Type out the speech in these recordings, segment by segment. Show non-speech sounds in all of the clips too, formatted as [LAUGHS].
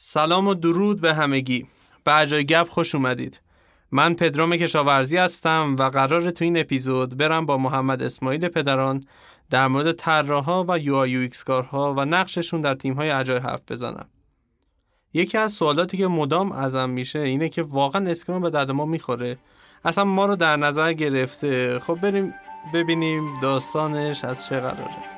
سلام و درود به همگی. به جای گپ خوش اومدید. من پدرام کشاورزی هستم و قراره تو این اپیزود برم با محمد اسماعیل پدران در مورد طراحا و UI UX کارها و نقششون در تیم های اجای حرف بزنم. یکی از سوالاتی که مدام ازم میشه اینه که واقعا Scrum به درد ما می‌خوره. اصلا ما رو در نظر گرفته. خب بریم ببینیم داستانش از چه قراره.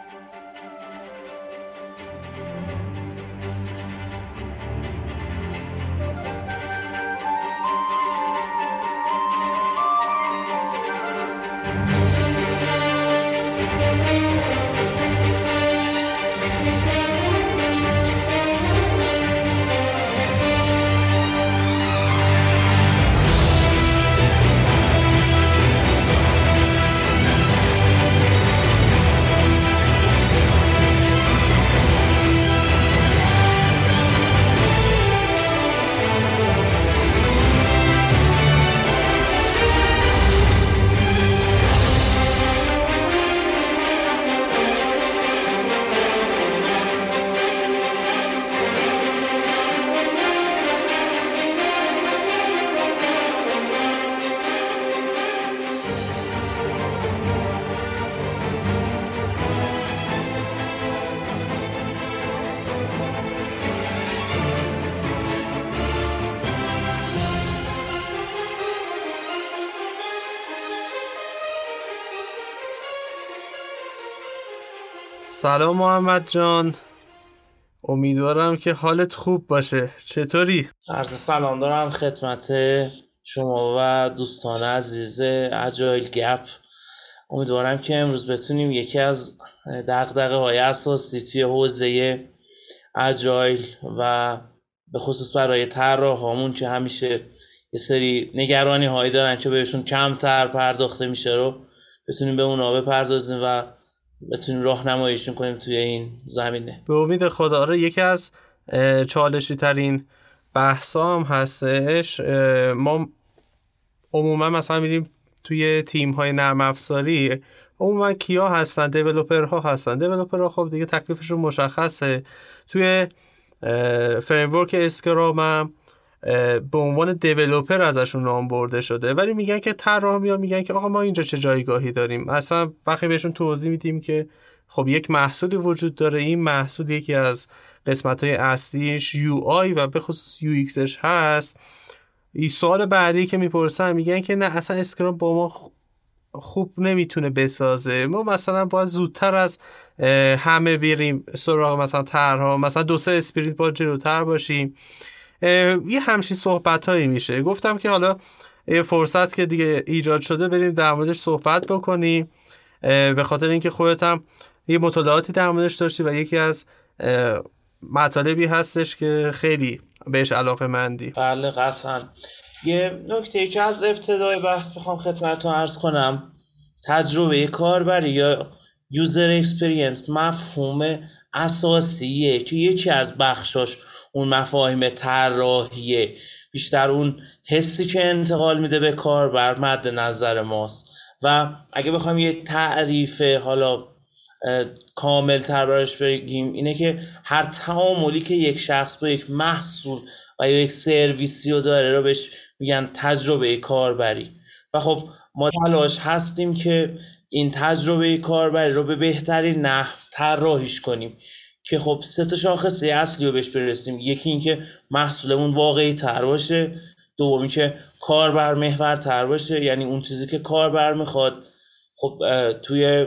سلام محمد جان. امیدوارم که حالت خوب باشه. چطوری؟ عرض سلام دارم خدمت شما و دوستان عزیز اجایل گپ. امیدوارم که امروز بتونیم یکی از دقدقه های اساسی توی حوزه اجایل و به خصوص برای طراح که همیشه یه سری نگرانی هایی دارن که بهشون کمتر پرداخته میشه رو بتونیم به اونا بپردازیم و بتونیم راهنماییشون کنیم توی این زمینه. به امید خدا آره یکی از چالشی ترین بحثا هم هستش. ما عموما مثلا میریم توی تیم های نرم افزاری عموما کیا هستن؟ developer ها هستن. developer ها خب دیگه تکلیفشون مشخصه. توی framework Scrum هم به عنوان developer ازشون نام برده شده ولی میگن که طراح میان میگن که آقا ما اینجا چه جایگاهی داریم؟ اصلا وقتی بهشون توضیح میدیم که خب یک محصولی وجود داره این محصول یکی از قسمت های اصلیش UI و به خصوص UX ش هست. این سوال بعدی که می‌پرسن میگن که نه اصلا Scrum با ما خوب نمی‌تونه بسازه. ما مثلا باید زودتر از همه بریم سراغ مثلا طرحا مثلا دو سه sprint با جلوتر باشیم. یه همچین صحبت هایی میشه. گفتم که حالا فرصت که دیگه ایجاد شده بریم در موردش صحبت بکنیم. به خاطر اینکه خودت هم یه مطالعاتی در موردش داشتی و یکی از مطالبی هستش که خیلی بهش علاقه مندی. بله قطعا. یه نکته که از ابتدای بحث بخوام خدمتتون عرض کنم. تجربه کاربری یا user experience مفهوم اساسیه که یکی از بخشاش اون مفاهیم طراحیه. بیشتر اون حسی که انتقال میده به کاربر مد نظر ماست. و اگه بخوایم یه تعریف حالا کامل تر براش بگیم اینه که هر تعاملی که یک شخص با یک محصول و یا یک سرویسی رو داره رو بهش میگن تجربه کاربری. و خب ما تلاش هستیم که این تجربه کاربری رو به بهترین نحو طراحیش کنیم. که خب سه تا شاخصه اصلی رو بهش برسیم. یکی اینکه محصولمون واقعی تر باشه. دومی که کاربر محور تر باشه. یعنی اون چیزی که کاربر می‌خواد خب توی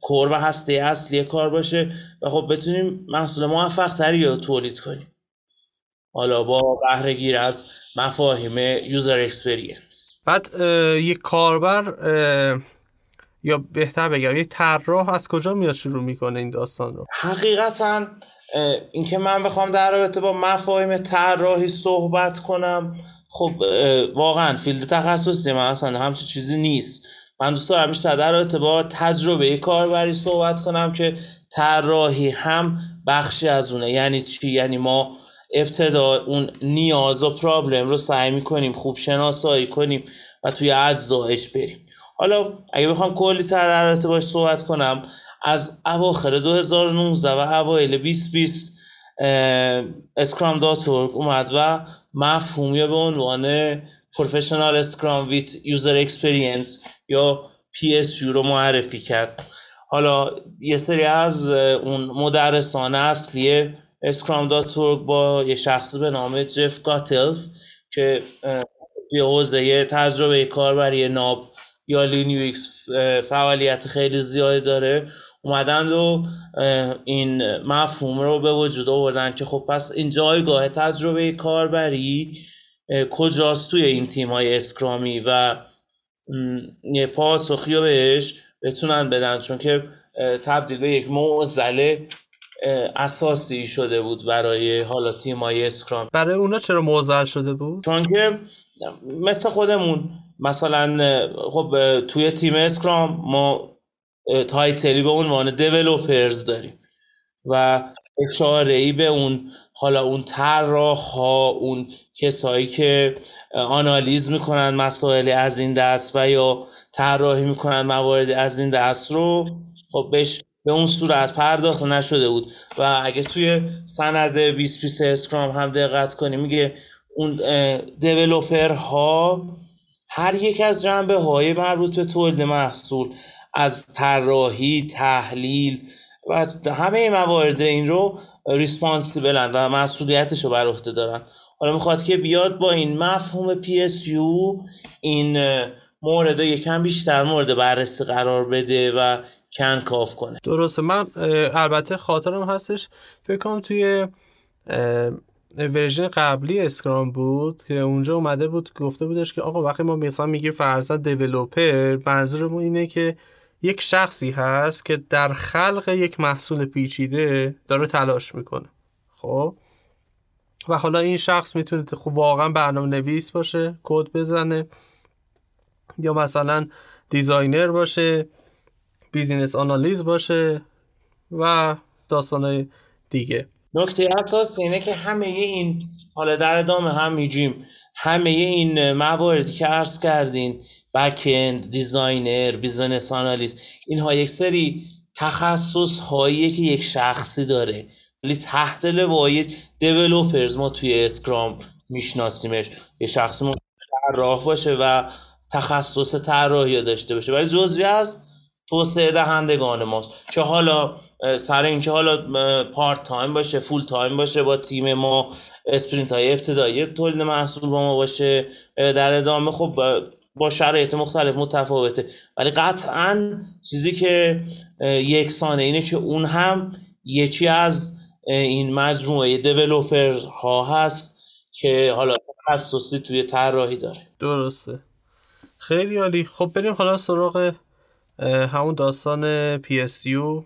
core و هسته اصلی کار باشه و خب بتونیم محصول موفق تری رو تولید کنیم. حالا با بهره گیری از مفاهیم user experience بعد یک کاربر یا بهتر بگم یک طراح از کجا میاد شروع می‌کنه این داستان رو؟ حقیقتا اینکه من بخوام در رابطه با مفاهیم طراحی صحبت کنم خب واقعا فیلد تخصصی من اصلا همچین چیزی نیست. من دوست دارم بیشتر در رابطه با تجربه کاربری صحبت کنم که طراحی هم بخشی از اونه. یعنی چی؟ یعنی ما ابتدا اون نیاز و پرابلم رو سعی می‌کنیم خوب شناسایی کنیم و توی اجزایش بریم. حالا اگه بخوام کلی تر در رابطه باش صحبت کنم از اواخر 2019 و اوایل 2020 Scrum dot اومد و مفهومی به عنوان Professional Scrum with User Experience یا PSU رو معرفی کرد. حالا یه سری از اون مدرسان اصلی Scrum dot با یه شخصی به نام جف گاتلف که یه حوزه تجربه کاربری ناب یا Lean UX فعالیت خیلی زیادی داره. اومدن و این مفهوم رو به وجود آوردن که خب پس این جایگاه تجربه کاربری کجاست توی این تیم های Scrum ی و یه پاسخی رو بهش بتونن بدن. چون که تبدیل به یک معضله اساسی شده بود برای حالا تیم های Scrum برای اونا چرا معضل شده بود؟ چون که مثل خودمون مثلا خب توی تیم Scrum ما title ی به عنوان developers داریم و اشاره ای به اون حالا اون طراح ها اون کسایی که آنالیز می‌کنن مسائل از این دست و یا طراحی می‌کنن موارد از این دست رو خب بهش به اون صورت پرداخت نشده بود. و اگه توی سند 2020 Scrum هم دقت کنیم میگه اون دیولوپر ها هر یک از جنبه های مربوط به تولید محصول از طراحی تحلیل و همه موارد این رو ریسپانسیبلن و مسئولیتش رو بر عهده دارن. حالا می‌خواد که بیاد با این مفهوم PSU این مورد یکم بیشتر مورد بررسی قرار بده و کنکاف کنه. درسته. من البته خاطرم هستش. فکر کنم توی version قبلی Scrum بود که اونجا اومده بود گفته بودش که آقا وقتی ما مثلا میگیم فرضاً developer منظورمون اینه که یک شخصی هست که در خلق یک محصول پیچیده داره تلاش می‌کنه. خب؟ و حالا این شخص می‌تونه خب واقعا برنامه نویس باشه کد بزنه یا مثلا designer باشه. business analyst باشه و داستانهای دیگه. نکته اساس اینه که همه این حالا در ادامه هم میگیم همه این مواردی که عرض کردین backend designer business analyst اینها یک سری تخصص هایی که یک شخصی داره. ولی تحت لوای developers ما توی Scrum میشناسیمش. یه شخصی طراح باشه و تخصص طراحی داشته باشه. ولی جزوی از توسعه دهندگان ماست. چه حالا سر اینکه حالا part time باشه full time باشه با تیم ما sprint های ابتدایی تولید محصول با ما باشه در ادامه خب با شرایط مختلف متفاوته. ولی قطعا چیزی که یکسانه اینه که اون هم یکی از این مجموعه developer ها هست که حالا تخصصی توی طراحی داره. درسته. خیلی عالی. خب بریم حالا سراغ همون داستان PSU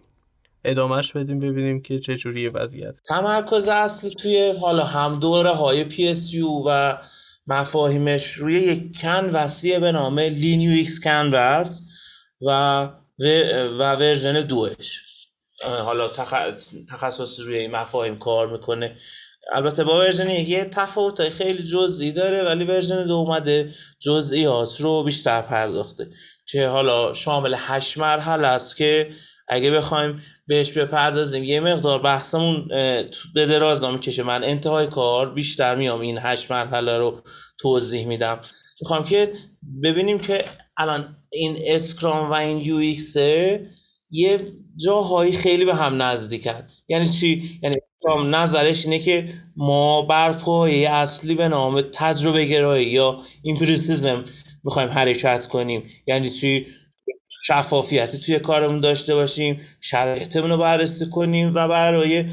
ادامهش بدیم ببینیم که چه جوریه وضعیت. تمرکز اصلی توی حالا هم دوره های PSU و مفاهیمش روی یک وسیع به نام Lean UX Canvas و و version دوش. حالا تخصص روی این مفاهیم کار می‌کنه. البته با version یه تفاوت خیلی جزئی داره ولی version دو اومده جزئیات رو بیشتر پرداخته. چه حالا شامل هشت مرحله است که اگه بخوایم بهش بپردازیم یه مقدار بحثمون به دراز می‌کشه. من انتهای کار بیشتر میام این هشت مرحله رو توضیح میدم. می‌خوام که ببینیم که الان این Scrum و این UX یه جاهایی خیلی به هم نزدیکن. یعنی چی؟ یعنی نظرش اینه که ما بر پایه اصلی به نام تجربه گرایی یا empiricism می‌خوایم حرکت کنیم. یعنی چی؟ شفافیتی توی کارمون داشته باشیم شرایطمون رو بررسی کنیم و برای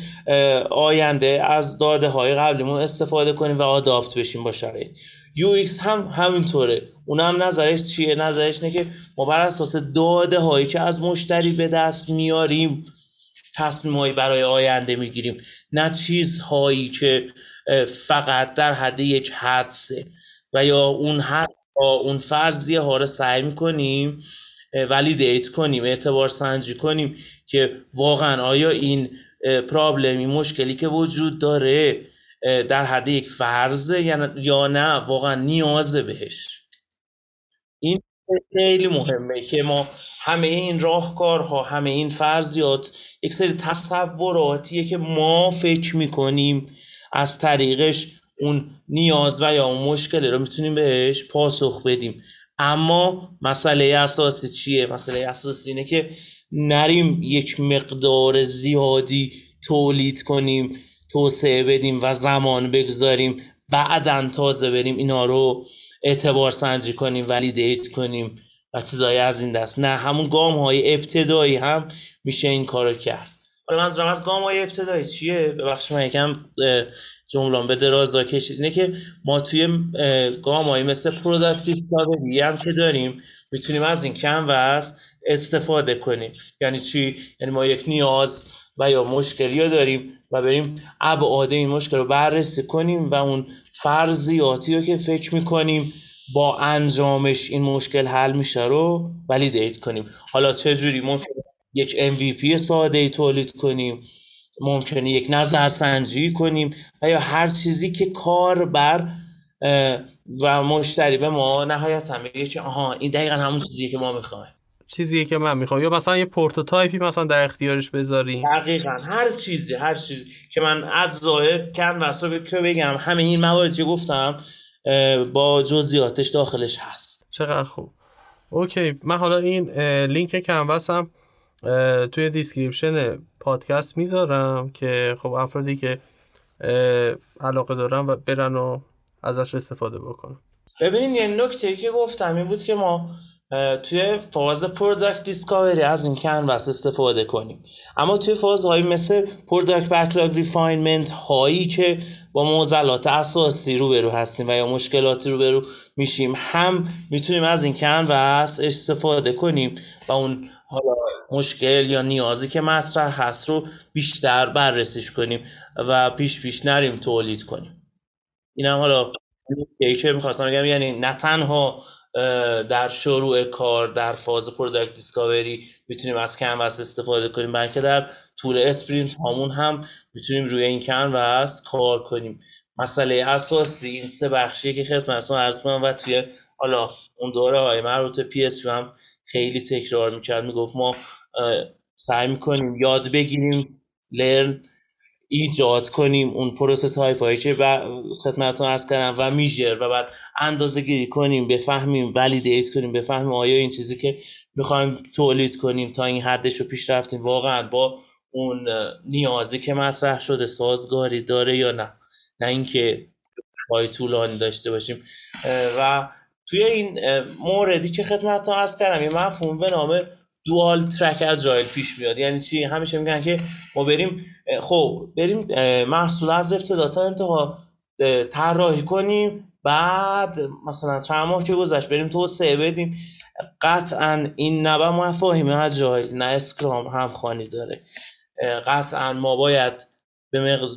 آینده از داده های قبلیمون استفاده کنیم و adapt بشیم با شرایط. UX هم همینطوره. اون هم نظرش چیه؟ نظرش اینه که ما بر اساس داده هایی که از مشتری به دست میاریم تصمیم هایی برای آینده می‌گیریم. نه چیزهایی که فقط در حد یک حدسه و یا اون حد اون فرضیه ها رو سعی می‌کنیم ولیدیت کنیم اعتبار سنجی کنیم که واقعا آیا این پرابلمی مشکلی که وجود داره در حد یک فرضه یا نه واقعا نیازه بهش؟ این خیلی مهمه که ما همه این راهکارها همه این فرضیات یک سری تصوراتیه که ما فکر می‌کنیم از طریقش اون نیاز و یا اون مشکلی رو می‌تونیم بهش پاسخ بدیم. اما مسئله اساسی چیه؟ مسئله اساسی اینه که نریم یک مقدار زیادی تولید کنیم توسعه بدیم و زمان بگذاریم. بعدا تازه بریم اینا رو اعتبار سنجی کنیم validate کنیم و چیزایی از این دست. نه همون گام های ابتدایی هم میشه این کارو کرد. حالا منظورم از گام های ابتدایی. چیه؟ ببخش من یکم جمله‌م به دراز کشید. اینه که ما توی گام های مثل product discovery هم که داریم می‌تونیم از این canvas استفاده کنیم. یعنی چی؟ یعنی ما یک نیاز و یا مشکلی رو داریم و بریم ابعاد این مشکل رو بررسی کنیم و اون فرضیاتی رو که فکر می‌کنیم با انجامش این مشکل حل میشه رو ولیدیت کنیم. حالا چه جوری ممکن یک MVP ساده ای تولید کنیم ممکنه یک نظر سنجی کنیم و یا هر چیزی که کار بر و مشتری به ما نهایتا میگه که آها این دقیقا همون چیزی که ما می‌خوایم. چیزی که من می‌خوام. یا مثلا یه prototype ی مثلا در اختیارش بذاریم. دقیقا هر چیزی هر چیزی که من اجزای canvas که بگم همه این مواردی که گفتم با جزئیاتش داخلش هست. چقدر خوب. اوکی من حالا این لینک canvas هم توی description پادکست می‌ذارم که خب افرادی که علاقه دارن و برن و ازش استفاده بکنن. ببینید یه نکته که گفتم این بود که ما توی فاز product discovery از این canvas استفاده کنیم. اما توی فازهایی مثل product backlog refinement هایی که با معضلات اساسی روبرو هستیم و یا مشکلاتی روبرو میشیم هم می‌تونیم از این canvas استفاده کنیم و اون حالا مشکل یا نیازی که مطرح هست رو بیشتر بررسیش کنیم و پیش پیش نریم تولید کنیم. اینم حالا که می‌خواستم بگم یعنی نه تنها در شروع کار در فاز product discovery می‌تونیم از canvas استفاده کنیم بلکه در طول sprint همون هم می‌تونیم روی این canvas کار کنیم. مسئله اساسی این سه بخشیه که خدمتتون عرض کنم و توی حالا اون دوره های مربوط PSU هم خیلی تکرار می‌کرد می‌گفت ما سعی می‌کنیم یاد بگیریم learn ایجاد کنیم اون prototype هایی که خدمتتون عرض کردم و measure و بعد اندازه گیری کنیم بفهمیم validate کنیم بفهمیم آیا این چیزی که می‌خوایم تولید کنیم تا این حدش رو پیش رفتیم واقعا با اون نیازی که مطرح شده سازگاری داره یا نه. نه اینکه پای طولانی داشته باشیم. و توی این موردی که خدمتتون ارز کردم یه مفهوم به نام دوال ترک اجایل پیش میاد. یعنی چی؟ همیشه میگن که ما بریم خب بریم محصول از ابتدا تا انتها طراحی کنیم بعد مثلا چند ماه که گذشت بریم توسعه بدیم. قطعا این نبا مفاهیم اجایل نه اسکرام هم خانی داره قطعا ما باید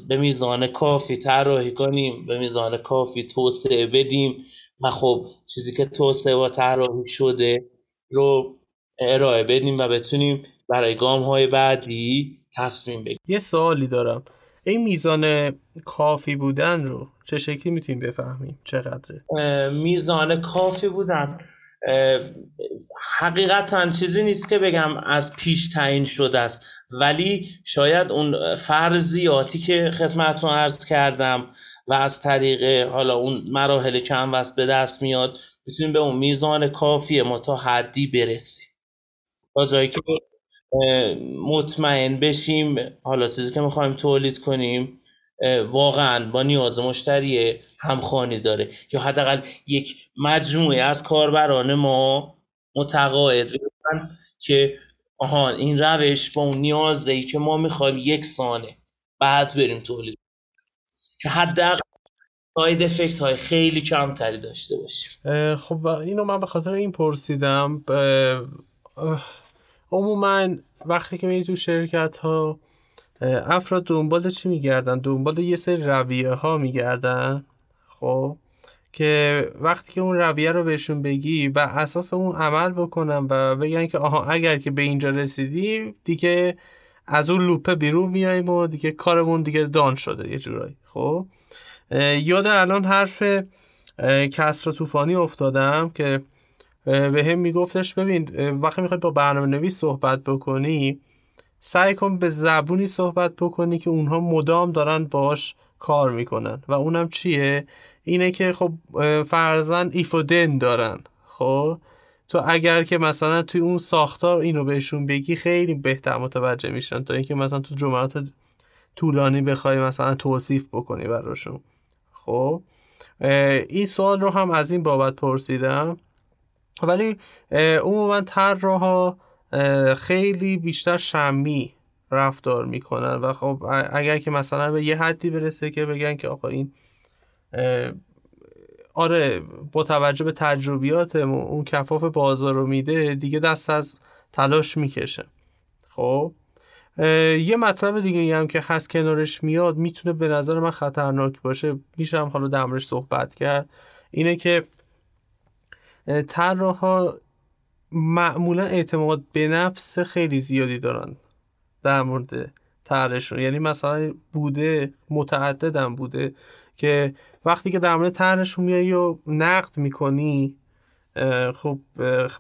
به میزان کافی طراحی کنیم به میزان کافی توسعه بدیم. و خب چیزی که توسعه و طراحی شده رو ارائه بدیم و بتونیم برای گام های بعدی تصمیم بگیریم. یه سوالی دارم. این میزان کافی بودن رو چه شکلی می‌تونیم بفهمیم؟ چقدره؟ میزان کافی بودن. حقیقتا چیزی نیست که بگم از پیش تعیین شده است. ولی شاید اون فرضیاتی که خدمتتون عرض کردم و از طریق حالا اون مراحل چند وست به دست میاد می‌تونیم به اون میزان کافی ما تا حدی برسیم. تا جایی که مطمئن بشیم حالا چیزی که می‌خوایم تولید کنیم واقعا با نیاز مشتری همخوانی داره. یا حداقل یک مجموعه از کاربران ما متقاعد بشن که آها این روش با اون نیازی که ما می‌خوایم یک سانه بعد بریم تولید که حداقل ساید افکت های خیلی کمتری داشته باشیم. خب اینو من به خاطر این پرسیدم عموما وقتی که میری تو شرکت ها افراد دنبال چی میگردن؟ دنبال یه سری رویه ها میگردن. خب که وقتی که اون رویه رو بهشون بگی و اساس اون عمل بکنن و بگن که آها اگر که به اینجا رسیدی دیگه از اون لوپه بیرون میایم و دیگه کارمون دیگه دان شده یه جورایی. خب یاد الان حرف کسرا طوفانی افتادم که به هم میگفتش ببین وقتی می‌خوای با برنامه نویس صحبت بکنی سعی کن به زبونی صحبت بکنی که اونها مدام دارن باش کار می‌کنن. و اونم چیه؟ اینه که خب فرزن ایف دارن. خب؟ تو اگر که مثلا توی اون ساختار اینو بهشون بگی خیلی بهتر متوجه میشن تا اینکه مثلا تو جملات طولانی بخوای مثلا توصیف بکنی براشون. خب؟ این سوال رو هم از این بابت پرسیدم. ولی عموما طراحا خیلی بیشتر شمی رفتار می‌کنن و خب اگر که مثلا به یه حدی برسه که بگن که آقا این آره با توجه به تجربیات اون کفاف بازار رو میده دیگه دست از تلاش می‌کشه. خب یه مطلب دیگه هم که هست کنارش میاد می‌تونه به نظر من خطرناک باشه میشم حالا دمرش صحبت کرد اینه که طراحا معمولا اعتماد به نفس خیلی زیادی دارن در مورد طرحشون. یعنی مثلا بوده متعددم بوده که وقتی که در مورد طرحشون میای و نقد می‌کنی خب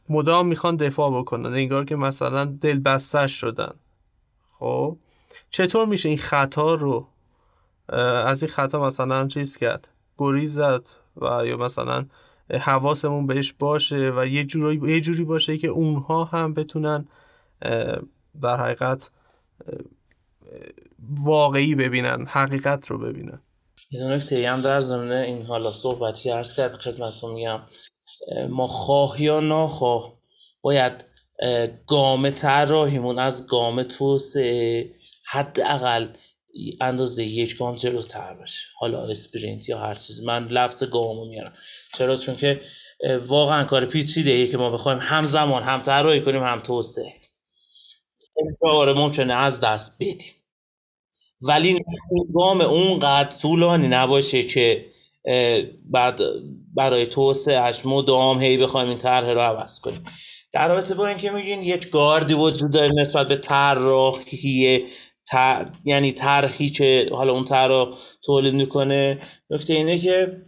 مدام می‌خوان دفاع بکنن. انگار که مثلا دل شدن. خب چطور میشه این خطا رو از این خطا مثلا چیز کرد؟ گریز زد و یا مثلا حواسمون بهش باشه و یه جوری یه جوری باشه که اونها هم بتونن در حقیقت واقعی ببینن حقیقت رو ببینن. یه نکته هم در زمینه این حالا صحبتی عرض کرد خدمتتون میگم. ما خواه یا ناخواه باید گام طراحیمون از گام توسعه حداقل اندازه یک گام جلوتر باشه. حالا اسپرینت یا هر چیز من لفظ گامو میارم. چرا؟ چون که واقعا کار پیچیده که ما بخوایم همزمان هم طراحی کنیم هم توسعه. آره ممکنه از دست بدیم. ولی گام اونقدر طولانی نباشه که بعد برای توسعهش مدام هی بخوایم این طرح رو عوض کنیم. در رابطه با اینکه میگین یک گاردی وجود داره نسبت به طراحی یعنی طرحی که حالا اون طرح تولید می‌کنه. نکته اینه که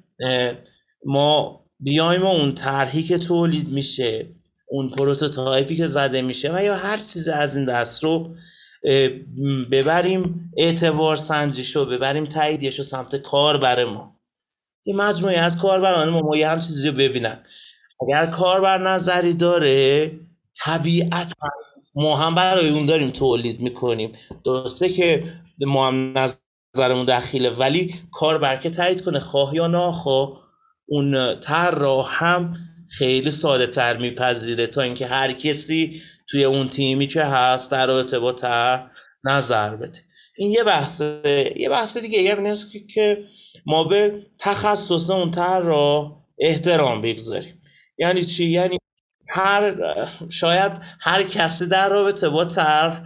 ما بیایم و اون طرحی که تولید میشه اون prototype ی که زده میشه و یا هر چیز از این دست رو ببریم اعتبار سنجیش رو ببریم تاییدیش رو سمت کاربرای ما. این مجموعه از کاربران ما ما یه همچین چیزی رو ببینن. اگر کاربر نظری داره طبیعتا ما هم برای اون داریم تولید می‌کنیم. درسته که ما هم نظرمون دخیله ولی کاربر که تایید کنه خواه یا ناخواه اون تر را هم خیلی ساده تر میپذیره تا اینکه هر کسی توی اون تیمی که هست در رابطه با تر نظر بده. این یه بحثه یه بحث دیگه یه که ما به تخصص اون تر را احترام بگذاریم. یعنی چی؟ یعنی هر شاید هر کسی در رابطه با تر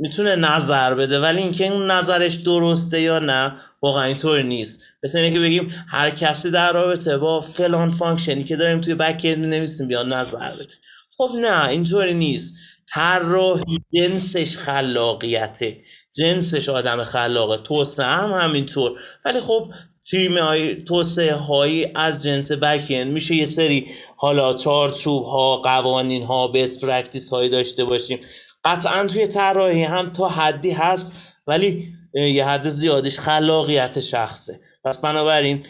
می‌تونه نظر بده ولی اینکه اون نظرش درسته یا نه واقعا اینطور نیست. مثل اینه که بگیم هر کسی در رابطه با فلان function ی که داریم توی backend نویسیم بیا نظر بده. خب نه اینطوری نیست. طراحی جنسش خلاقیته. جنسش آدم خلاقه. توسعه هم همینطور. ولی خب تیم های توسعه هایی از جنس backend. میشه یه سری حالا چارچوب ها قوانین ها best practice هایی داشته باشیم. قطعا توی طراحی هم تا حدی هست ولی یه حد زیادش خلاقیت شخصه. پس بنابراین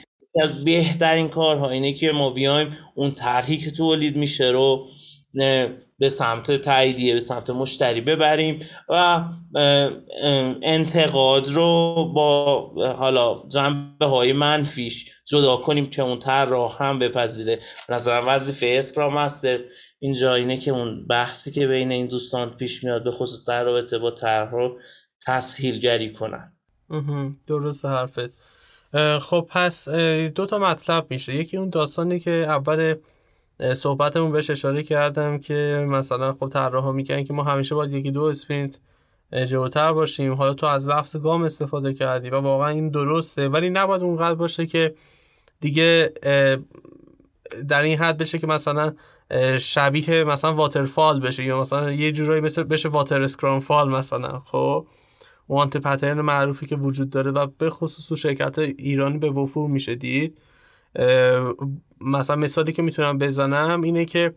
از بهترین کارها اینه که ما بیایم اون طرحی که تولید میشه رو به سمت تاییدیه به سمت مشتری ببریم و انتقاد رو با حالا جنبه های منفیش جدا کنیم که اون طرح هم بپذیره. نظرم وظیفه اسکرام مستر اینجا اینه که اون بحثی که بین این دوستان پیش میاد به خصوص در رابطه با طرح رو تسهیل گری کنن درست حرفت. خب پس دو تا مطلب میشه. یکی اون داستانی که اول صحبتمون بهش اشاره کردم که مثلا خب طراحا میگن که ما همیشه باید یکی دو sprint جلوتر باشیم. حالا تو از لفظ گام استفاده کردی و واقعا این درسته ولی نباید اونقدر باشه که دیگه در این حد بشه که مثلا شبیه مثلا waterfall بشه یا مثلا یه جورایی مثل بشه water scrum fall مثلا خب؟ و anti pattern معروفی که وجود داره و به خصوص تو شرکت ایرانی به وفور میشه دید. مثلا مثالی که می‌تونم بزنم اینه که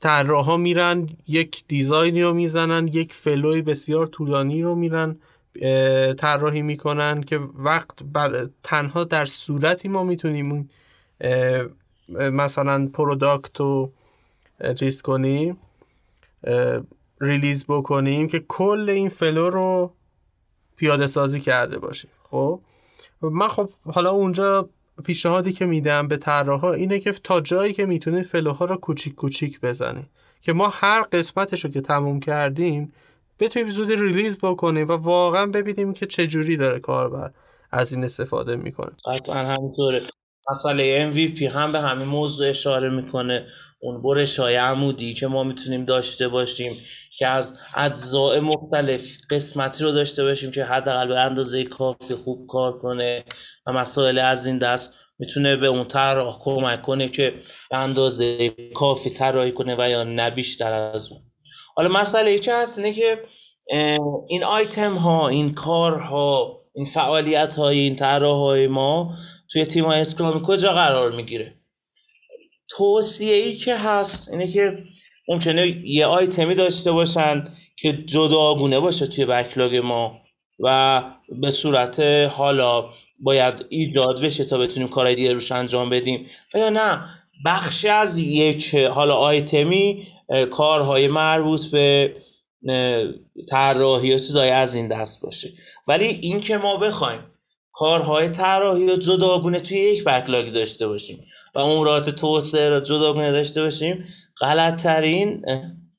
طراحا میرن یک design ی رو می‌زنن یک flow ی بسیار طولانی رو میرن طراحی می‌کنن که وقت بر تنها در صورتی ما می‌تونیم مثلا product رو چیز کنیم release بکنیم که کل این flow رو پیاده سازی کرده باشیم. خب؟ من خب حالا اونجا پیشنهادی که میدم به طراحا اینه که تا جایی که می‌تونید flow ها رو کوچیک کوچیک بزنید. که ما هر قسمتش رو که تموم کردیم بتونیم زودی release بکنیم و واقعا ببینیم که چه جوری داره کاربر از این استفاده می‌کنه. قطعا همینطوره. مسئله MVP هم به همین موضوع اشاره می‌کنه. اون برش های عمودی که ما می‌تونیم داشته باشیم که از اجزاء مختلف قسمتی رو داشته باشیم که حداقل به اندازه کافی خوب کار کنه و مسائل از این دست می‌تونه به اون طراح کمک کنه که به اندازه کافی طراحی کنه و یا نبیشتر از اون. حالا مسئله که هست اینه که این آیتم ها این کارها این فعالیت های این طراح های ما توی تیم های اسکرامی کجا قرار می‌گیره. توصیه ای که هست اینه که ممکنه یه آیتمی داشته باشن که جداگونه باشه توی بکلاگ ما و به صورت حالا باید ایجاد بشه تا بتونیم کارهای دیگه روش انجام بدیم. و یا نه بخشی از یک حالا آیتمی کارهای مربوط به طراحی و چیزای از این دست باشه. ولی این که ما بخوایم کارهای طراحی رو جداگونه توی یک بکلاگ داشته باشیم و امورات توسعه رو جداگونه داشته باشیم غلط ترین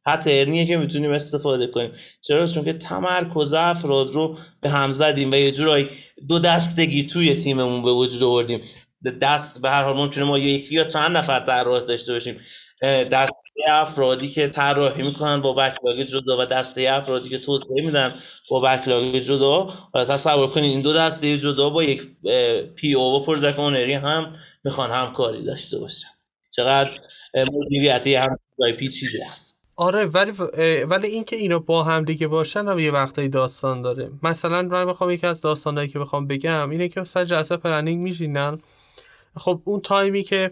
پترنیه که می‌تونیم استفاده کنیم. چرا؟ چون که تمرکز افراد رو به هم زدیم و یه جورایی دو دستگی توی تیممون به وجود آوردیم. دست به هر حال ممکنه ما یکی یا چند نفر طراح داشته باشیم. دسته افرادی که طراحی می‌کنن با بکلاگ جدا و دسته افرادی که توسعه میدن با backlog جدا. حالا تصور کنید این دو دسته جدا با یک PO و product owner ی هم می‌خوان همکاری داشته باشن. چقدر مدیریتی هم پیچیده است. آره ولی ولی اینکه اینا با هم دیگه باشن هم یه وقتایی داستان داره. مثلا من بخوام یکی از داستانایی که بخوام بگم اینه که سر جلسه planning میشینن. خب اون تایمی که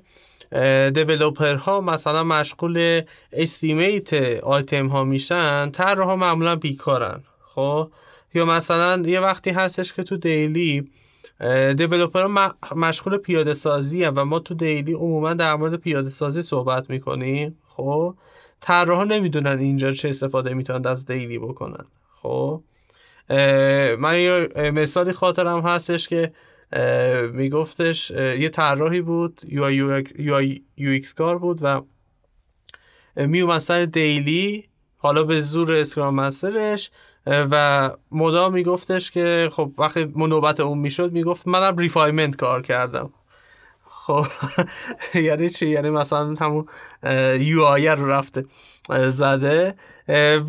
developer ها مثلا مشغول estimate آیتم ها میشن طراحا معمولا بیکارن خب؟ یا مثلا یه وقتی هستش که تو daily developer ها مشغول پیاده سازی و ما تو daily عموما در مورد پیاده سازی صحبت می‌کنیم خب؟ طراحا نمی‌دونن اینجا چه استفاده می‌تونن از daily بکنن خب؟ من یه مثالی خاطرم هستش که میگفتش یه طراحی بود یو UX کار بود و میومد سر daily حالا به زور scrum master ش و مدام میگفتش که خب وقتی نوبت اون می‌شد می‌گفت منم refinement کار کردم. خب [LAUGHS] یعنی چی؟ یعنی مثلا همون UI رو رفته زده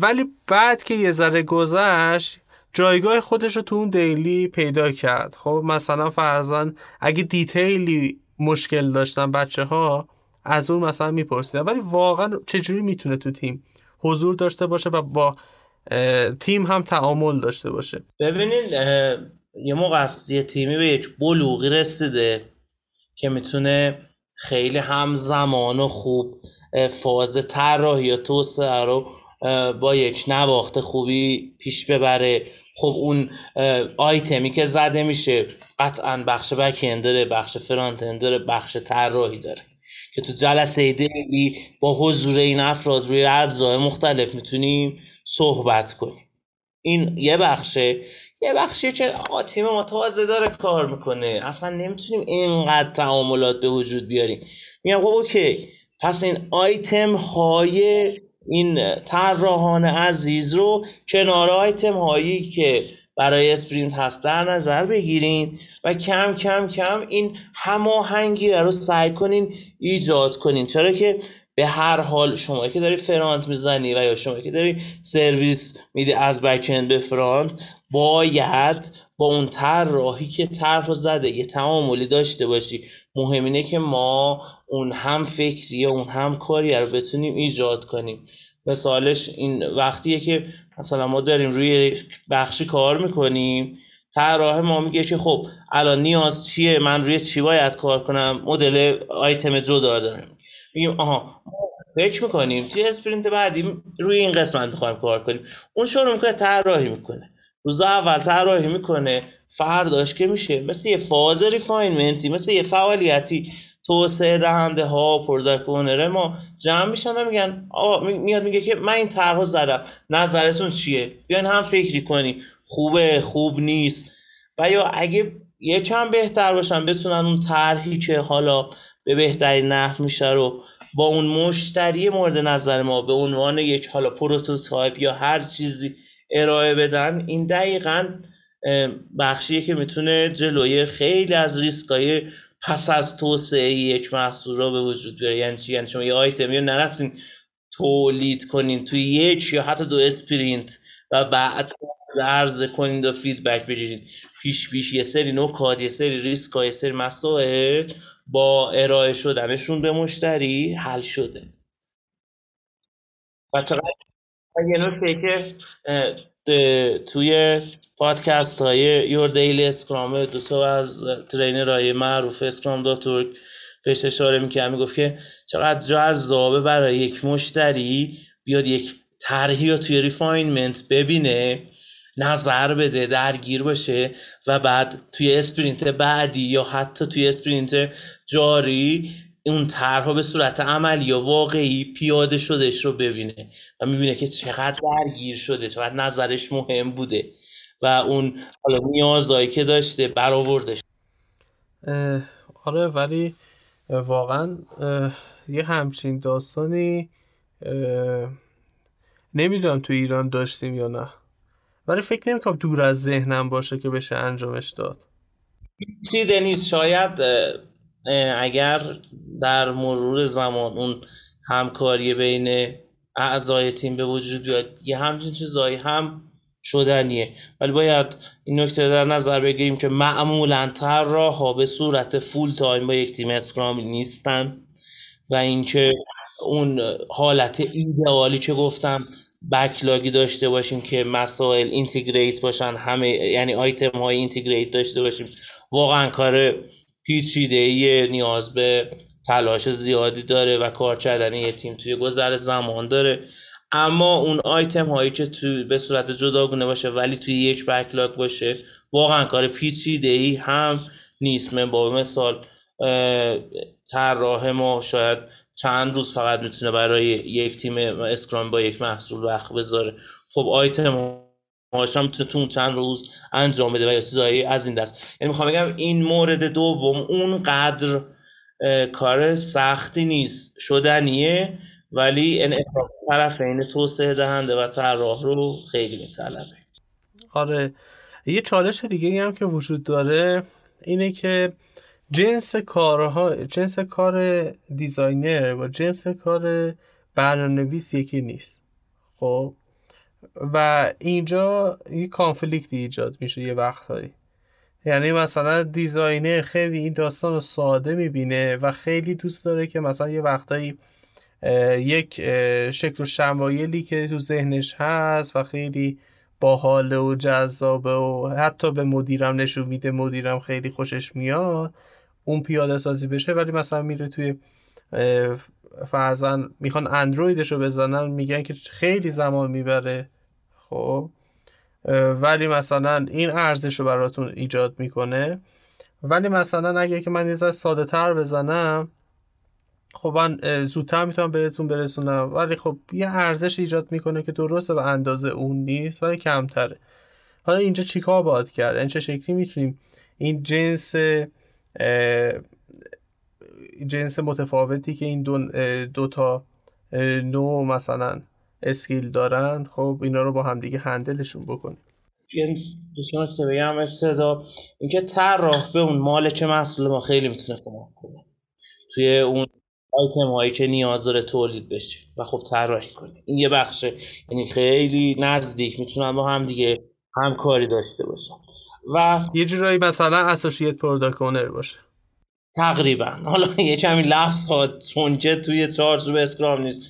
ولی بعد که یه ذره گذشت جایگاه خودش رو تو اون daily پیدا کرد. خب مثلا فرزن اگه دیتیلی مشکل داشتن بچه ها از اون مثلا میپرسیدم ولی واقعا چجوری می‌تونه تو تیم حضور داشته باشه و با تیم هم تعامل داشته باشه؟ ببینید یه موقع یه تیمی به یک بلوغی رسیده که می‌تونه خیلی همزمان و خوب فاز طراحی یا توسعه رو با یک نواخت خوبی پیش ببره. خب اون آیتمی که زده میشه قطعا بخش بک داره بخش فرانت داره بخش طراحی داره. که تو جلسه دیلی با حضور این افراد روی اجزای مختلف می‌تونیم صحبت کنیم. این یه بخشه. یه بخشی که آقا ما تازه داره کار می‌کنه. اصلا نمی‌تونیم اینقدر تعاملات به وجود بیاریم. میگم خب اوکی. پس این آیتم های این طراحان عزیز رو کنار آیتم هایی که برای sprint هست در نظر بگیرین و کم کم کم این هماهنگی رو سعی کنین ایجاد کنین. چرا که به هر حال شما که داری front می‌زنی و یا شما که داری سرویس میدی از backend به front باید با اون راهی که طراح زده یه تعاملی داشته باشی. مهم اینه که ما اون هم فکری اون هم کاری رو بتونیم ایجاد کنیم. مثالش این وقتیه که مثلا ما داریم روی بخشی کار می‌کنیم طراح ما میگه که خب الان نیاز چیه؟ من روی چی باید کار کنم؟ مدل آیتم جدا دارم. میگیم آها فکر می‌کنیم توی sprint بعدی روی این قسمت می‌خوایم کار کنیم. اون شروع می‌کنه طراحی می‌کنه. روز اول طراحی می‌کنه. فرداش که میشه مثل یه فاز refinement ی مثل یه فعالیتی. توسعه دهنده ها product ما جمع میشن و میگن آقا میاد میگه که من این طرحو زدم. نظرتون چیه؟ بیاین هم فکری کنیم. خوبه خوب نیست. و یا اگه یه چند بهتر باشن بتونن اون طرحی که حالا به بهترین نحو میشه رو با اون مشتری مورد نظر ما به عنوان یک حالا prototype یا هر چیزی ارائه بدن این دقیقا بخشیه که می‌تونه جلوی خیلی از ریسکای پس از توسعه یک محصول رو به وجود بیاره. یعنی چی؟ یعنی شما یه آیتمی رو نرفتین تولید کنین توی یک یا حتی دو sprint و بعد عرض کنید و feedback بگیرید پیش پیش یه سری نکات یه سری ریسک یه سری مسائل با ارائه شدنشون به مشتری حل شده. و یه نکته که توی پادکست های Your Daily Scrum دو تا از trainer های معروف Scrum.org بهش اشاره می‌کرد می‌گفت که چقدر جذابه برای یک مشتری بیاد یک طرحی رو توی refinement ببینه نظر بده درگیر باشه و بعد توی sprint بعدی یا حتی توی sprint جاری اون طرح به صورت عملی و واقعی پیاده شدهش رو ببینه و می‌بینه که چقدر درگیر شده چقدر نظرش مهم بوده و اون حالا نیازهایی که داشته برآوردش آره ولی واقعا یه همچین داستانی نمی‌دونم تو ایران داشتیم یا نه. ولی فکر نمی کنم دور از ذهنم باشه که بشه انجامش داد. چی دنیز شاید اگر در مرور زمان اون همکاری بین اعضای تیم به وجود بیاد یه همچین چیزایی هم شدنیه. ولی باید این نکته در نظر بگیریم که معمولا ها به صورت full time با یک تیم Scrum نیستن و اینکه اون حالت ایدئالی که گفتم backlog ی داشته باشیم که مسائل integrate باشن همه یعنی آیتم های integrate داشته باشیم. واقعا کار پیچیده نیاز به تلاش زیادی داره و کار کردن یه تیم توی گذر زمان داره. اما اون آیتم هایی که تو به صورت جداگونه باشه ولی توی یک بکلاگ باشه واقعا کار پیچیده ای هم نیست. من با مثال طراح ما شاید چند روز فقط می‌تونه برای یک تیم اسکرام با یک محصول وقت بذاره. خب آیتم هاش می‌تونه تو چند روز انجام بده و یا چیزایی از این دست. یعنی می‌خوام بگم این مورد دوم اون قدر کار سختی نیست شدنیه ولی این طرف این توسعه دهنده و طراح رو خیلی میطلبه. آره. یه چالش دیگه هم که وجود داره اینه که جنس کارها جنس کار دیزاینر و جنس کار برنامه‌نویس یکی نیست. خب؟ و اینجا یه conflict ایجاد میشه یه وقتهایی یعنی مثلا designer خیلی این داستان رو ساده می‌بینه و خیلی دوست داره که مثلا یه وقتایی یک شکل و شمایلی که تو ذهنش هست و خیلی باحاله و جذابه و حتی به مدیرم نشون میده مدیرم خیلی خوشش میاد اون پیاده سازی بشه ولی مثلا میره توی فرزن می‌خوان اندرویدش رو بزنن میگن که خیلی زمان می‌بره خب؟ ولی مثلا این ارزش رو براتون ایجاد می‌کنه. ولی مثلا اگه که من یه ساده تر بزنم خب من زودتر می‌تونم بهتون برسونم. ولی خب یه ارزش ایجاد می‌کنه که درسته به اندازه اون نیست ولی کمتره. حالا اینجا چیکار باید کرد؟ این چه شکلی می‌تونیم این جنس جنس متفاوتی که این دو, دو تا نوع مثلا اسکیل دارن خب اینا رو با هم دیگه هندلشون بکنیم. یعنی دوستان که بگم؟ ابتدا اینکه طراح به اون مالک محصول ما خیلی می‌تونه کمک کنه. توی اون آیتم هایی که نیاز داره تولید بشه. و خب طراحی کنه. این یه بخشه. یعنی خیلی نزدیک می‌تونن با هم دیگه همکاری داشته باشن. و یه جورایی مثلا associate product باشه. تقریبا. حالا یه کمی لفظ ها چون که توی چارچوب Scrum نیست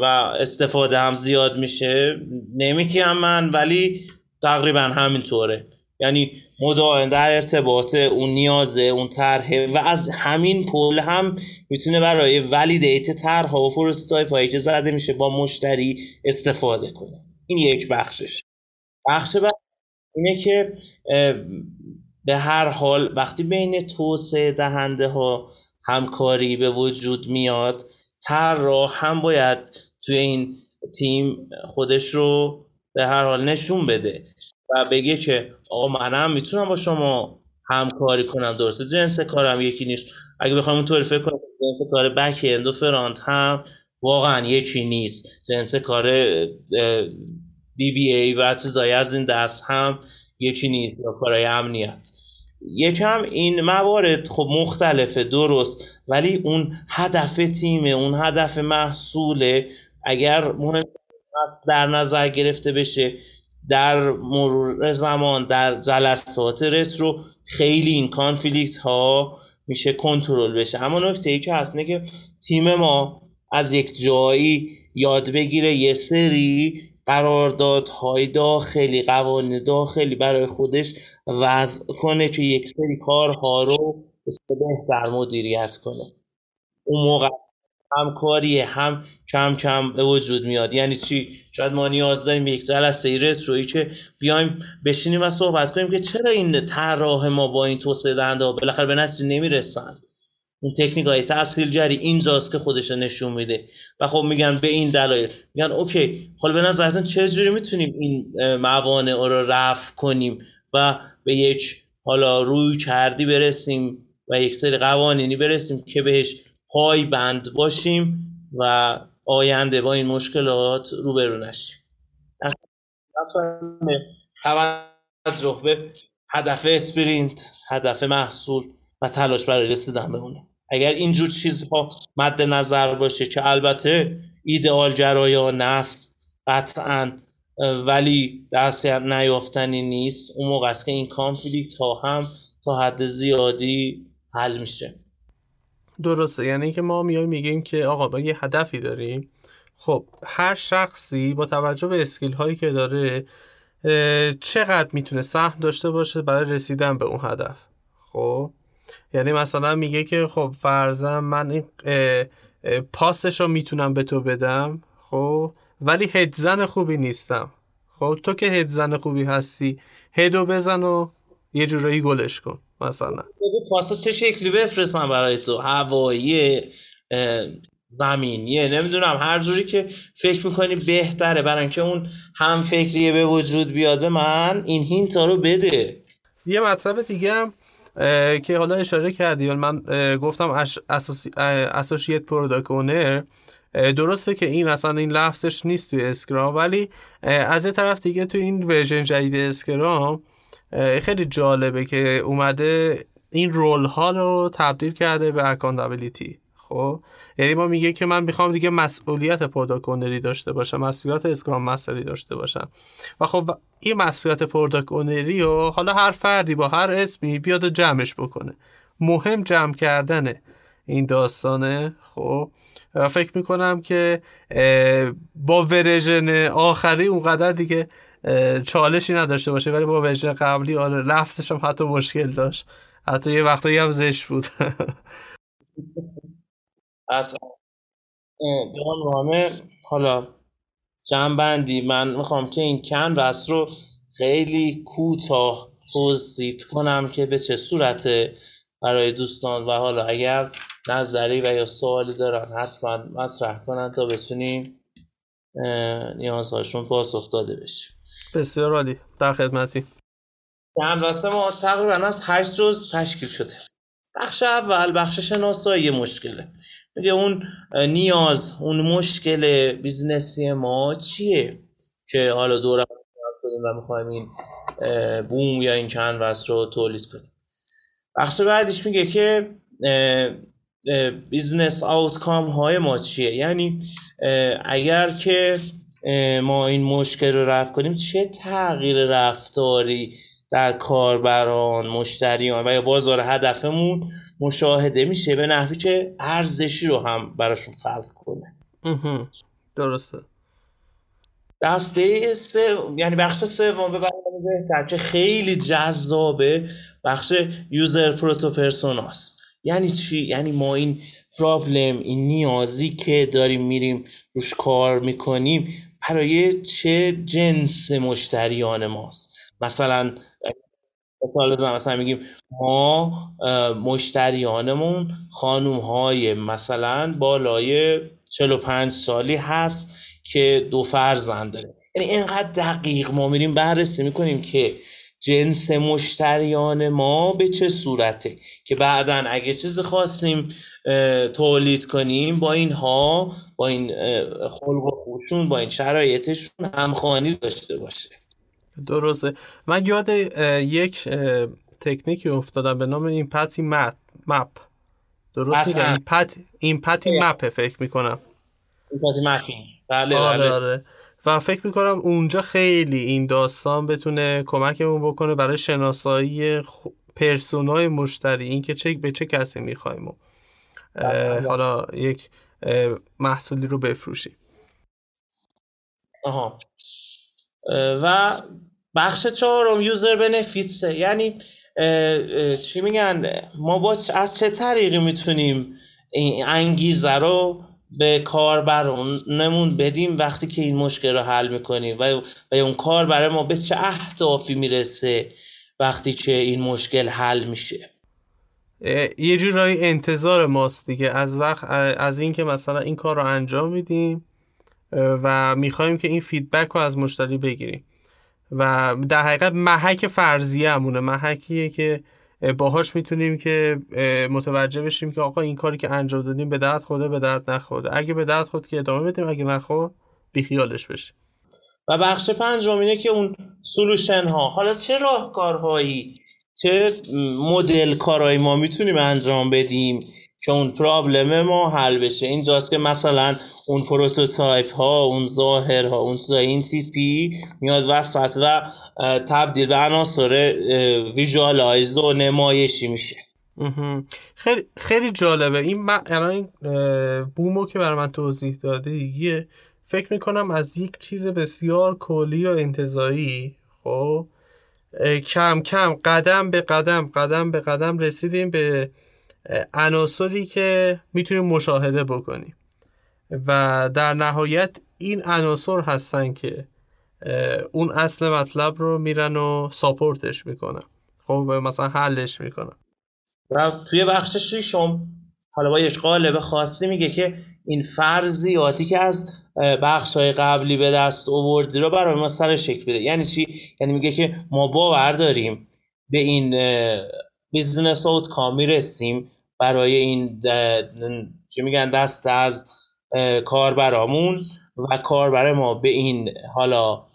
و استفاده هم زیاد میشه. نمیگم من ولی تقریبا همینطوره. یعنی مدام در ارتباط اون نیازه اون طرحه و از همین پل هم می‌تونه برای validate طرح و prototype هایی که زده میشه با مشتری استفاده کنه. این یک بخشش. بخش بعد اینه که به هر حال وقتی بین توسعه دهنده ها همکاری به وجود میاد طراح هم باید توی این تیم خودش رو به هر حال نشون بده و بگه که آقا منم می‌تونم با شما همکاری کنم درسته؟ جنس کارم یکی نیست. اگه بخوام اونطوری فکر کنم جنس کار بک اند و فرانت هم واقعا یکی نیست. جنس کار دی بی ای و چیزایی از این دست هم یکی نیست یا کارهای امنیت. یکم این موارد خب مختلفه درست ولی اون هدف تیمه اون هدف محصوله. اگر مهم در نظر گرفته بشه در مرور زمان در جلسات رترو خیلی این کانفلیکت ها میشه کنترل بشه. اما نکته ای که هست که تیم ما از یک جایی یاد بگیره یه سری قراردادهای داخلی قوانین داخلی برای خودش وضع کنه که یک سری کارها رو بهتر مدیریت کنه. اون موقع همکاری هم کم کم به وجود میاد. یعنی چی؟ شاید ما نیاز داریم یک جلسه رترویی که بیایم بشینیم و صحبت کنیم که چرا این طراح ما با این توسعه دهنده بالاخره به نتیجه نمی‌رسن؟ اون تکنیک های تسهیل جری اینجاست که خودش نشون میده. و خب میگن به این دلایل. میگن اوکی حالا به نظرتون چجوری می‌تونیم این موانع رو رفع کنیم و به یک حالا روی کردی برسیم و یک سری قوانینی برسیم که بهش پای بند باشیم و آینده با این مشکلات روبرو نشیم. توجه به هدف sprint هدف محصول و تلاش برای رسیدن به اونه اگر اینجور چیزها مد نظر باشه که البته ایدئال‌گرایانه است قطعا ولی دست نیافتنی نیست اون موقع است که این conflict ها هم تا حد زیادی حل میشه. درسته. یعنی که ما میایم میگیم که آقا ما یه هدفی داریم. خب هر شخصی با توجه به اسکیل هایی که داره چقدر می‌تونه سهم داشته باشه برای رسیدن به اون هدف؟ خب؟ یعنی مثلا میگه که خب فرضم من این پاسش رو می‌تونم به تو بدم خب ولی هدزن خوبی نیستم. خب تو که هدزن خوبی هستی هدو بزن و یه جورایی گلش کن مثلا. پاسا چه شکلی بفرستم برای تو؟ هوایی زمینیه نمی‌دونم هر جوری که فکر می‌کنی بهتره. برای اینکه اون هم فکریه به وجود بیاد به من این hint رو بده. یه مطلب دیگه هم که حالا اشاره کردی من گفتم associate product owner درسته که این اصلا این لفظش نیست توی Scrum ولی از یه طرف دیگه تو این version جدید Scrum خیلی جالبه که اومده این role ها رو تبدیل کرده به accountability خب؟ یعنی ما میگه که من می‌خوام دیگه مسئولیت product داشته باشم مسئولیت Scrum Master ی داشته باشم. و خب این مسئولیت product و حالا هر فردی با هر اسمی بیاد و جمعش بکنه. مهم جمع کردنه این داستانه خب؟ فکر می‌کنم که با version آخری اونقدر دیگه چالشی نداشته باشه. ولی با version قبلی آره لفظش هم حتی مشکل داشت. حتی یه وقتایی هم زشت بود. [LAUGHS] به حالا جمع‌بندی. من می‌خوام که این canvas رو خیلی کوتاه توصیف کنم که به چه صورته برای دوستان. و حالا اگر نظری و یا سوالی دارن حتما مطرح کنن تا بتونیم نیازهاشون پاسخ داده بشه بسیار عالی. در خدمتی. canvas ما تقریبا از هشت روز تشکیل شده. بخش اول بخش شناسایی مشکله. میگه اون نیاز اون مشکل business ی ما چیه که حالا دور شدیم و می‌خوایم این بوم یا این canvas رو تولید کنیم. بخش بعدش میگه که business outcome های ما چیه؟ یعنی اگر که ما این مشکل رو رفع کنیم چه تغییر رفتاری در کاربران مشتریان و یا بازار هدفمون مشاهده میشه. به نحوی که ارزشی رو هم براشون خلق کنه. درسته. دسته سه یعنی بخش سوم به بهتر که خیلی جذابه بخش یوزر پروتو پرسوناست. یعنی چی؟ یعنی ما این پرابلم این نیازی که داریم میریم روش کار می‌کنیم برای چه جنس مشتریان ماست؟ مثلا مثال مثلا میگیم ما مشتریانمون خانوم های مثلا بالای 45 سالی هست که دو فرزند داره. یعنی اینقدر دقیق ما میریم بررسی می‌کنیم که جنس مشتریان ما به چه صورته که بعدا اگه چیز خواستیم تولید کنیم با اینها با این خلق و خوشون با این شرایطشون همخوانی داشته باشه. درسته. من یاد یک تکنیکی افتادم به نام این پتی مپ مپ. درست میگم این پت این پتی مپ فکر می‌کنم. این پتی بله آره بله. آره. و فکر می‌کنم اونجا خیلی این داستان بتونه کمکمون بکنه برای شناسایی پرسونای مشتری اینکه چه به چه کسی می‌خوایم بله. حالا یک محصولی رو بفروشیم. آها. و بخش چهارم یوزر بنفیتسه یعنی چی میگن؟ ما با از چه طریقی می‌تونیم این انگیزه رو به کاربرانمون بدیم وقتی که این مشکل رو حل می‌کنیم؟ و, و اون کار برای ما به چه اهدافی می‌رسه وقتی که این مشکل حل میشه؟ یه جورایی انتظار ماست دیگه. از وقت از اینکه مثلا این کار رو انجام میدیم و می‌خوایم که این فیدبک رو از مشتری بگیریم. و در حقیقت محک فرضیه همونه. محکیه که باهاش می‌تونیم که متوجه بشیم که آقا این کاری که انجام دادیم به درد خوده به درد نخورده. اگه به درد خود که ادامه بدیم اگه نخور بیخیالش بشیم. و بخش پنجم اینه که اون سلوشن ها حالا چه راهکارهایی چه مدل کارهایی ما می‌تونیم انجام بدیم؟ که اون پرابلم ما حل بشه. اینجاست که مثلا اون prototype ها اون ظاهر ها اون این تیپی میاد وسط و تبدیل به عناصر visualize و نمایشی میشه. خیلی خیلی جالبه. این الان بومو که برای من توضیح داده یه فکر می‌کنم از یک چیز بسیار کلی و انتزاعی خب کم کم قدم به قدم قدم به قدم رسیدیم به عناصری که می‌تونیم مشاهده بکنیم. و در نهایت این عناصر هستن که اون اصل مطلب رو میرن و ساپورتش می‌کنن. خب مثلا حلش می‌کنن. و توی بخش ششم حالا با یک قالب خاصی میگه که این فرضیاتی که از بخش های قبلی به دست اووردی رو برای ما سر شکل بده یعنی چی؟ یعنی میگه که ما باور داریم به این business outcome ی رسیم برای این چی میگن دست از کاربرامون و کاربر ما به این حالا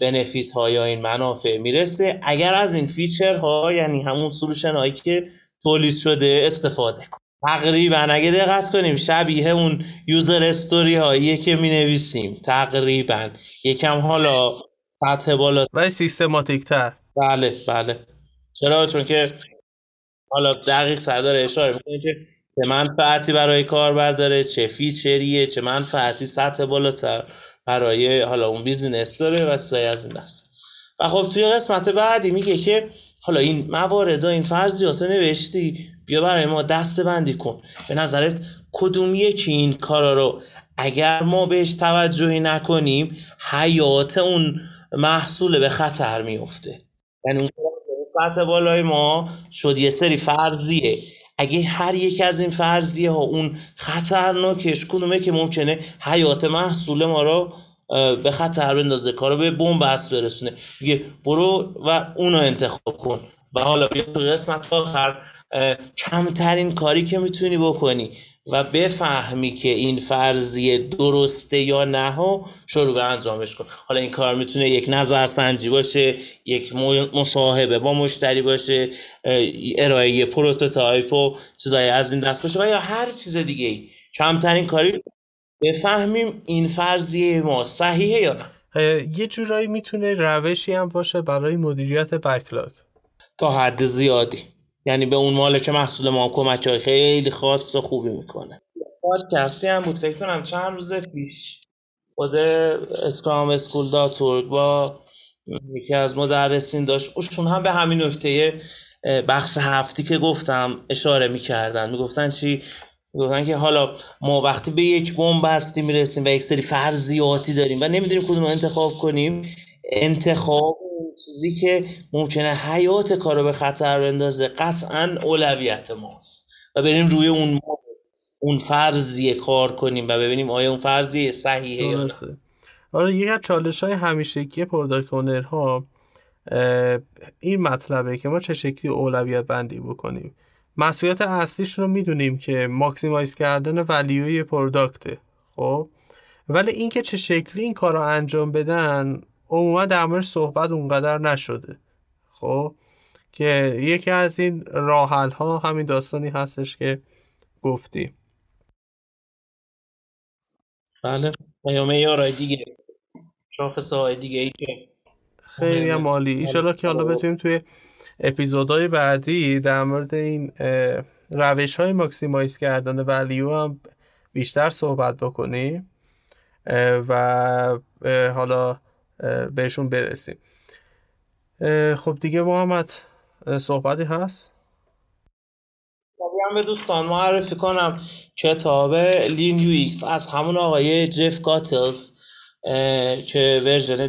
benefit ها یا این منافع می‌رسه. اگر از این feature ها یعنی همون solution هایی که تولید شده استفاده کن تقریبا اگه دقت کنیم شبیه اون user story هایی که می نویسیم تقریبا. یکم حالا سطح بالا. و سیستماتیک تر بله بله. چرا؟ چون که حالا دقیقا داره اشاره می‌کنه که چه منفعتی برای کاربر داره چه feature یه چه منفعتی سطح بالاتر برای حالا اون business داره و چیزایی از این دست و خب توی قسمت بعدی میگه که حالا این موارد این فرضیات نوشتی بیا برای ما دسته بندی کن. به نظرت کدوم یکی این کارا رو اگر ما بهش توجهی نکنیم حیات اون محصول به خطر میفته یعنی اون سطح بالای ما شد یه سری فرضیه. اگه هر یک از این فرضیه ها اون خطرناکش کدومه که ممکنه حیات محصول ما رو به خطر بندازه کارو به بنبست برسونه. میگه برو و اونو انتخاب کن. و حالا بیا تو قسمت آخر کمترین کاری که می‌تونی بکنی. و بفهمی که این فرضیه درسته یا نه ها شروع به انجامش کن. حالا این کار می‌تونه یک نظرسنجی باشه یک مصاحبه با مشتری باشه ارائه prototype و چیزایی از این دست باشه و یا هر چیز دیگه ای. کمترین کاری بفهمیم این فرضیه ما صحیحه یا نه. یه جورایی می‌تونه روشی هم باشه برای مدیریت backlog. تا حد زیادی. یعنی به اون مالک محصول ما کمک های خیلی خاص و خوبی می‌کنه. پادکستی هم بود. فکر کنم چند روز پیش خود اسکرام اسکول داتورگ با یکی از مدرسین داشت. اوشون هم به همین نکته بخش هفتی که گفتم اشاره می‌کردن. می‌گفتن چی؟ گفتن که حالا ما وقتی به یک بمب هستی می‌رسیم و یک سری فرضیاتی داریم و نمی‌دونیم کدوم انتخاب کنیم انتخاب چیزی که ممکنه حیات کار رو به خطر بندازه قطعا اولویت ماست. و بریم روی اون اون فرضیه کار کنیم و ببینیم آیا اون فرضیه صحیحه یا نه. آره یکی از چالش های همیشگی ها این مطلبه که ما چه شکلی اولویت بندی بکنیم. مسئولیت اصلیش رو می‌دونیم که ماکسیمایز کردن ولیوی پروداکته خب؟ ولی اینکه چه شکلی این کار رو انجام بدن عموما در مورد صحبت اونقدر نشده. خب؟ که یکی از این راحل ها همین داستانی هستش که گفتی. بله. پیامه یارای دیگه. شاخص های دیگه ای که خیلی هم مالی ایشالا که حالا بتونیم توی اپیزودهای بعدی در مورد این روش های ماکسیمایز کردن ولیو هم بیشتر صحبت بکنیم. و حالا بهشون برسیم. خب دیگه محمد صحبتی هست؟ به دوستان معرفی کنم کتاب لین یو از همون آقای جف کاتلز که ورژن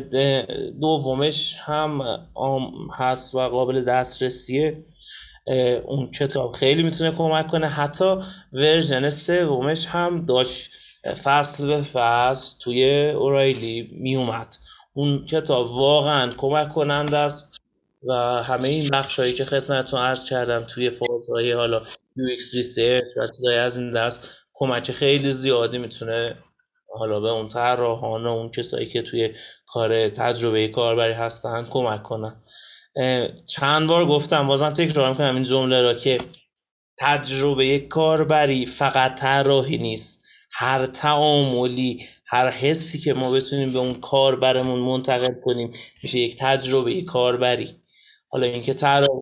دومش هم هست و قابل دسترسیه. اون کتاب خیلی می‌تونه کمک کنه. حتی version سومش هم داشت فصل به فصل توی O'Reilly میومد. اون کتاب واقعا کمک کننده است و همه این بخش هایی که خدمتتون عرض کردم توی های حالا UX research و چیزایی از این دست کمک خیلی زیادی می‌تونه حالا به اون طراحان و اون کسایی که توی کار تجربه کاربری هستن کمک کنن. چند بار گفتم بازم تکرار می‌کنم این جمله را که تجربه کاربری فقط طراحی نیست. هر تعاملی هر حسی که ما بتونیم به اون کاربرمون منتقل کنیم میشه یک تجربه کاربری. حالا اینکه طراحی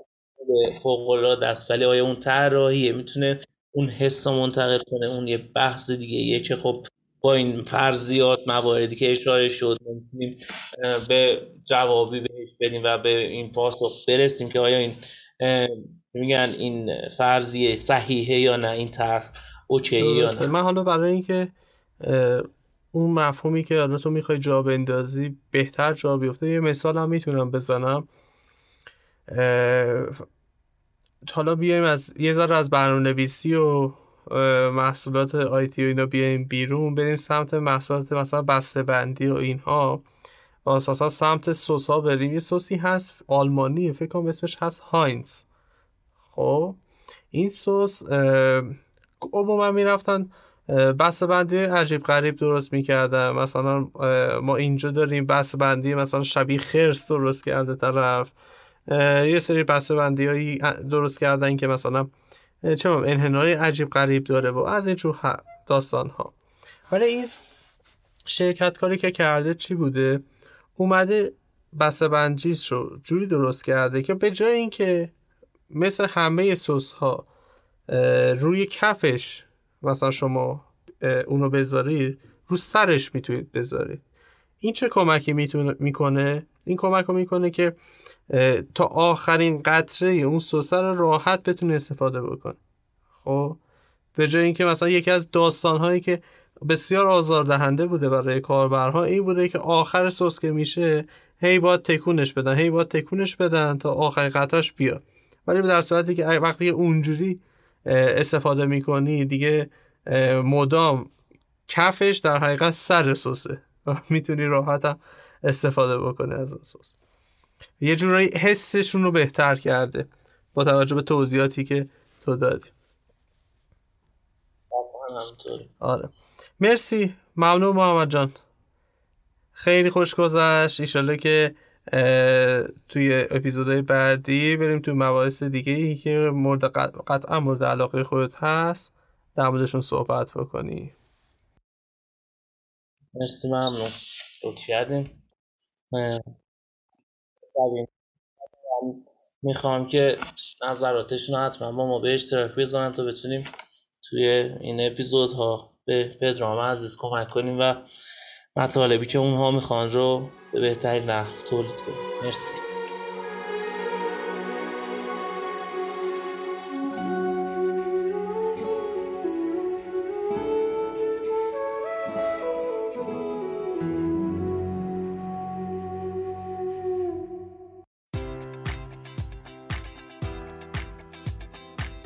فوق العاده است ولی آیا اون طراحیه؟ می‌تونه اون حس رو منتقل کنه اون یه بحث دیگه یه که خب با این فرضیات مواردی که اشاره شد می‌تونیم به جوابی بهش بدیم و به این پاسخ برسیم که آیا این میگن این فرضیه صحیحه یا نه این طرح اوکی یا نه. من حالا برای اینکه اون مفهومی که حالا تو می‌خوای جا بندازی بهتر جا بیفته. یه مثال هم می‌تونم بزنم. حالا بیایم از یه ذره از برنامه نویسی و محصولات آیتی و اینا بیایم بیرون. بریم سمت محصولات مثلا بسته بندی و اینها. و اساسا سمت سوسا بریم. یه سوسی هست آلمانی فکر کنم اسمش هست هاینز. خب؟ این سس عموما می‌رفتن بسته بندی عجیب غریب درست می‌کردن. مثلا ما اینجا داریم بسته بندی مثلا شبیه خرس درست کرده طرف. یه سری بسته بندی هایی درست کردن که مثلا چه انحنای عجیب غریب داره و از این جور داستان ها ولی این شرکت کاری که کرده چی بوده؟ اومده بسته بندیش رو جوری درست کرده که به جای اینکه مثل همه سس ها روی کفش مثلا شما اونو بذارید رو سرش می‌تونید بذارید. این چه کمکی می‌کنه؟ این کمک رو می‌کنه که تا آخرین قطره اون سس رو راحت بتونه استفاده بکنه. خب؟ به جای اینکه مثلا یکی از داستان هایی که بسیار آزاردهنده بوده برای کاربرها این بوده که آخر سس که میشه هی باید تکونش بدن هی باید تکونش بدن تا آخر قطعش بیاد. ولی در صورتی که وقتی اونجوری استفاده می‌کنی دیگه مدام کفش در حقیقت سر سسه. [LAUGHS] می‌تونی راحت هم استفاده بکنی از اون سس. یه جورایی حسشون رو بهتر کرده با توجه به توضیحاتی که تو دادی. آره. مرسی. ممنون محمد جان. خیلی خوش گذشت. ایشالله که توی اپیزودهای بعدی بریم توی مباحث دیگه ای که مورد قطعا مورد علاقه خودت هست در موردشون صحبت بکنی. مرسی ممنون. لطف کردیم می‌خوام که نظراتشون حتما با ما به اشتراک بذارن تا بتونیم توی این اپیزودها به پدرام عزیز کمک کنیم و مطالبی که اونها می‌خوان رو به بهترین نحو تولید کنیم مرسی.